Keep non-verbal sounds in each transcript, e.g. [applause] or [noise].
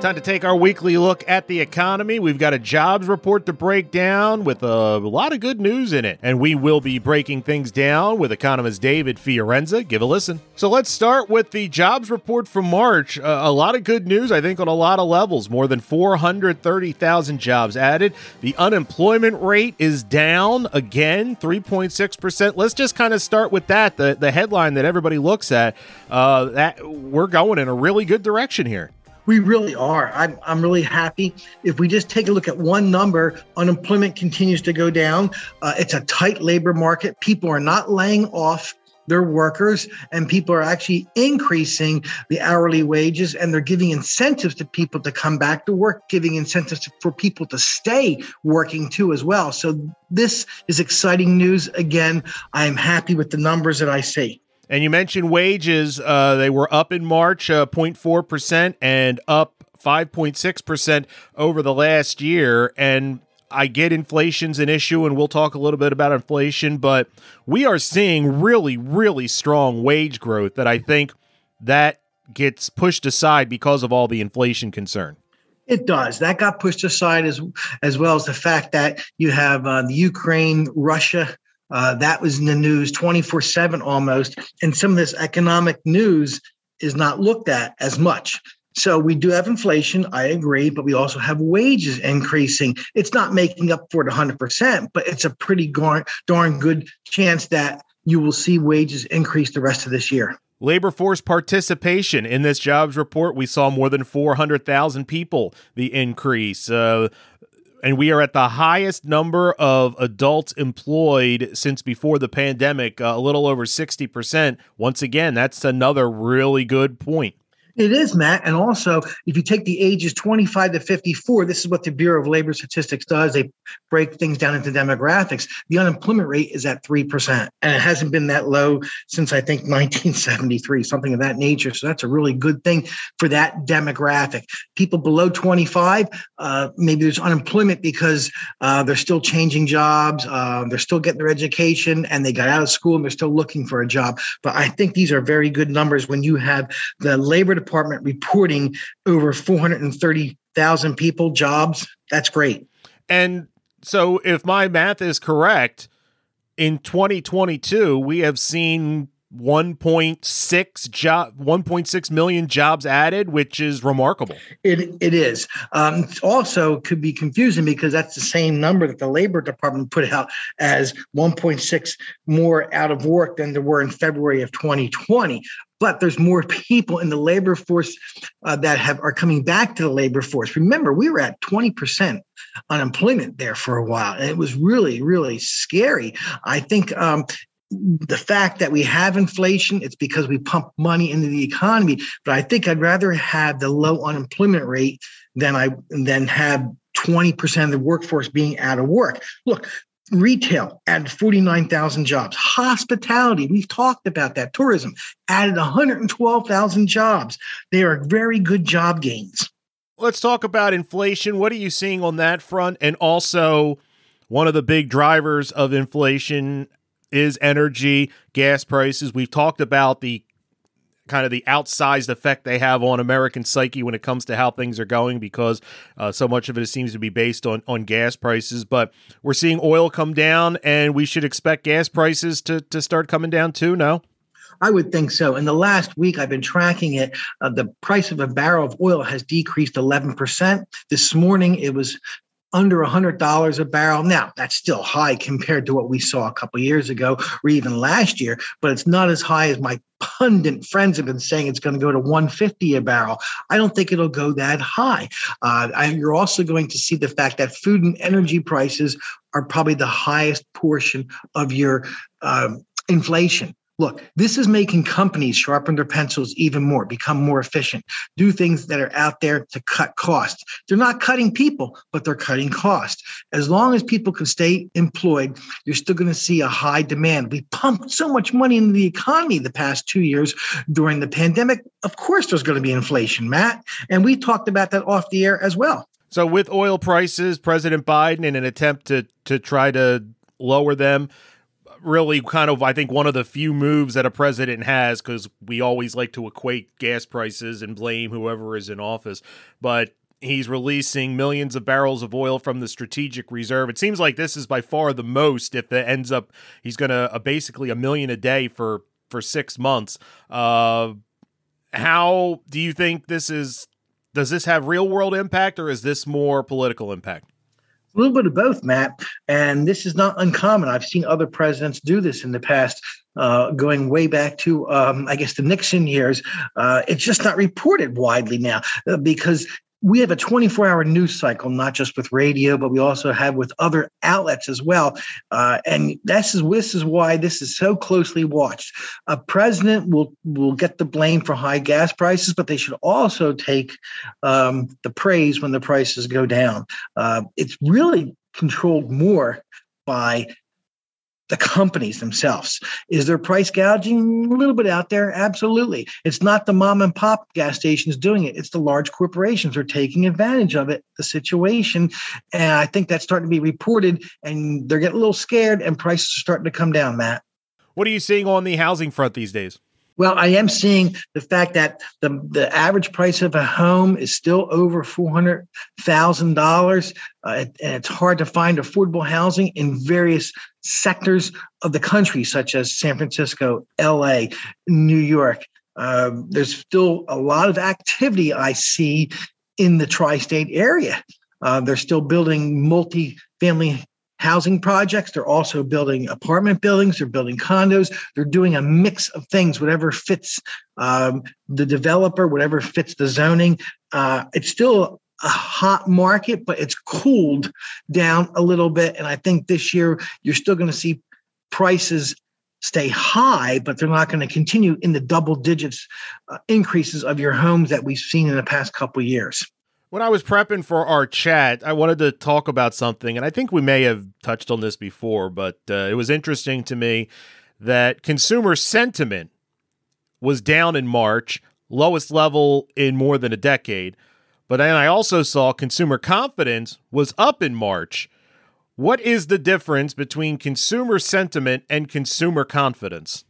Time to take our weekly look at the economy. We've got a jobs report to break down with a lot of good news in it. And we will be breaking things down with economist David Fiorenza. Give a listen. So let's start with the jobs report from March. Uh, a lot of good news, I think, on a lot of levels. More than 430,000 jobs added. The unemployment rate is down again, 3.6%. Let's just kind of start with that. The, the headline that everybody looks at, uh, that we're going in a really good direction here. We really are. I'm, I'm really happy. If we just take a look at one number, unemployment continues to go down. Uh, it's a tight labor market. People are not laying off their workers, and people are actually increasing the hourly wages, and they're giving incentives to people to come back to work, giving incentives for people to stay working too, as well. So, this is exciting news. Again, I am happy with the numbers that I see. And you mentioned wages. Uh, they were up in March, uh, 0.4%, and up 5.6% over the last year. And I get inflation's an issue, and we'll talk a little bit about inflation, but we are seeing really, really strong wage growth that I think that gets pushed aside because of all the inflation concern. It does. That got pushed aside as as well as the fact that you have uh, the Ukraine Russia uh, that was in the news 24 7 almost. And some of this economic news is not looked at as much. So we do have inflation, I agree, but we also have wages increasing. It's not making up for it 100%, but it's a pretty darn, darn good chance that you will see wages increase the rest of this year. Labor force participation in this jobs report, we saw more than 400,000 people the increase. Uh, and we are at the highest number of adults employed since before the pandemic, uh, a little over 60%. Once again, that's another really good point. It is, Matt. And also, if you take the ages 25 to 54, this is what the Bureau of Labor Statistics does. They break things down into demographics. The unemployment rate is at 3%. And it hasn't been that low since I think [laughs] 1973, something of that nature. So that's a really good thing for that demographic. People below 25, uh, maybe there's unemployment because uh, they're still changing jobs, uh, they're still getting their education, and they got out of school and they're still looking for a job. But I think these are very good numbers when you have the labor department reporting over 430,000 people jobs. That's great. And so if my math is correct, in 2022 we have seen 1.6 job 1.6 million jobs added which is remarkable it, it is um, also could be confusing because that's the same number that the labor department put out as 1.6 more out of work than there were in february of 2020 but there's more people in the labor force uh, that have are coming back to the labor force remember we were at 20% unemployment there for a while and it was really really scary i think um, the fact that we have inflation, it's because we pump money into the economy. But I think I'd rather have the low unemployment rate than I than have 20% of the workforce being out of work. Look, retail added 49,000 jobs. Hospitality, we've talked about that. Tourism added 112,000 jobs. They are very good job gains. Let's talk about inflation. What are you seeing on that front? And also, one of the big drivers of inflation is energy, gas prices. We've talked about the kind of the outsized effect they have on American psyche when it comes to how things are going because uh, so much of it seems to be based on on gas prices. But we're seeing oil come down, and we should expect gas prices to to start coming down too. No. I would think so. In the last week, I've been tracking it. Uh, the price of a barrel of oil has decreased 11%. This morning, it was under $100 a barrel. Now, that's still high compared to what we saw a couple years ago or even last year, but it's not as high as my pundit friends have been saying it's going to go to 150 a barrel. I don't think it'll go that high. Uh, you're also going to see the fact that food and energy prices are probably the highest portion of your um, inflation. Look, this is making companies sharpen their pencils even more, become more efficient, do things that are out there to cut costs. They're not cutting people, but they're cutting costs. As long as people can stay employed, you're still going to see a high demand. We pumped so much money into the economy the past two years during the pandemic. Of course, there's going to be inflation, Matt. And we talked about that off the air as well. So, with oil prices, President Biden, in an attempt to to try to lower them, really kind of, I think, one of the few moves that a president has, because we always like to equate gas prices and blame whoever is in office. But he's releasing millions of barrels of oil from the strategic reserve. It seems like this is by far the most. If it ends up, he's going to uh, basically a million a day for for six months. Uh, how do you think this is? Does this have real world impact, or is this more political impact? A little bit of both, Matt. And this is not uncommon. I've seen other presidents do this in the past, uh, going way back to, um, I guess, the Nixon years. Uh, it's just not reported widely now uh, because we have a 24 hour news cycle, not just with radio, but we also have with other outlets as well. Uh, and this is this is why this is so closely watched. A president will will get the blame for high gas prices, but they should also take um, the praise when the prices go down. Uh, it's really controlled more by the companies themselves. Is there price gouging? A little bit out there, absolutely. It's not the mom and pop gas stations doing it. It's the large corporations are taking advantage of it, the situation. And I think that's starting to be reported and they're getting a little scared and prices are starting to come down, Matt. What are you seeing on the housing front these days? Well, I am seeing the fact that the, the average price of a home is still over $400,000. Uh, and it's hard to find affordable housing in various sectors of the country, such as San Francisco, LA, New York. Uh, there's still a lot of activity I see in the tri state area. Uh, they're still building multi family housing projects. They're also building apartment buildings. They're building condos. They're doing a mix of things, whatever fits um, the developer, whatever fits the zoning. Uh, it's still a hot market, but it's cooled down a little bit. And I think this year you're still going to see prices stay high, but they're not going to continue in the double digits uh, increases of your homes that we've seen in the past couple years. When I was prepping for our chat, I wanted to talk about something, and I think we may have touched on this before, but uh, it was interesting to me that consumer sentiment was down in March, lowest level in more than a decade. But then I also saw consumer confidence was up in March. What is the difference between consumer sentiment and consumer confidence?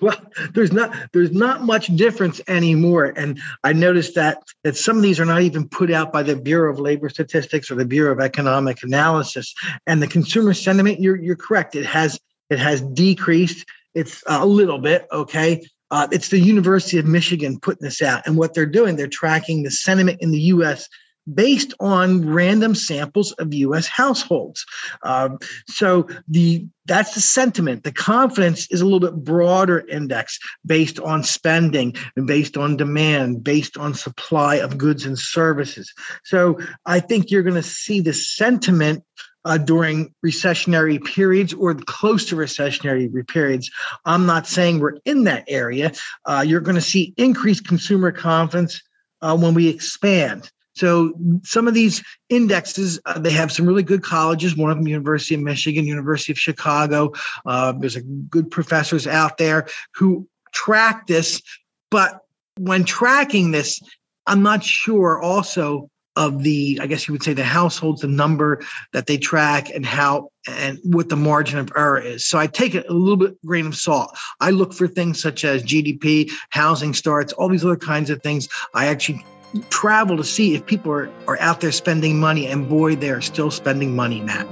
Well there's not there's not much difference anymore. And i noticed that that some of these are not even put out by the bureau of labor statistics or the bureau of economic analysis. And the consumer sentiment you're you're correct. It has it has decreased. It's a little bit okay? Uh, it's the university of michigan putting this out. And what they're doing they're tracking the sentiment in the us based on random samples of U.S. households. Um, so the that's the sentiment. The confidence is a little bit broader index based on spending and based on demand, based on supply of goods and services. So I think you're going to see the sentiment uh, during recessionary periods or close to recessionary periods. I'm not saying we're in that area. Uh, you're going to see increased consumer confidence uh, when we expand. So some of these indexes, uh, they have some really good colleges. One of them, University of Michigan, University of Chicago. Uh, there's a good professors out there who track this. But when tracking this, I'm not sure also of the, I guess you would say the households, the number that they track and how and what the margin of error is. So I take it a little bit grain of salt. I look for things such as GDP, housing starts, all these other kinds of things. I actually travel to see if people are, are out there spending money, and boy, they're still spending money, Matt.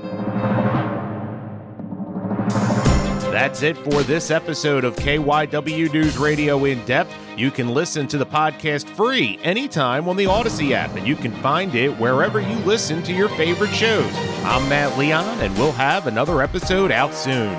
That's it for this episode of KYW News Radio in depth. You can listen to the podcast free anytime on the Odyssey app, and you can find it wherever you listen to your favorite shows. I'm Matt Leon, and we'll have another episode out soon.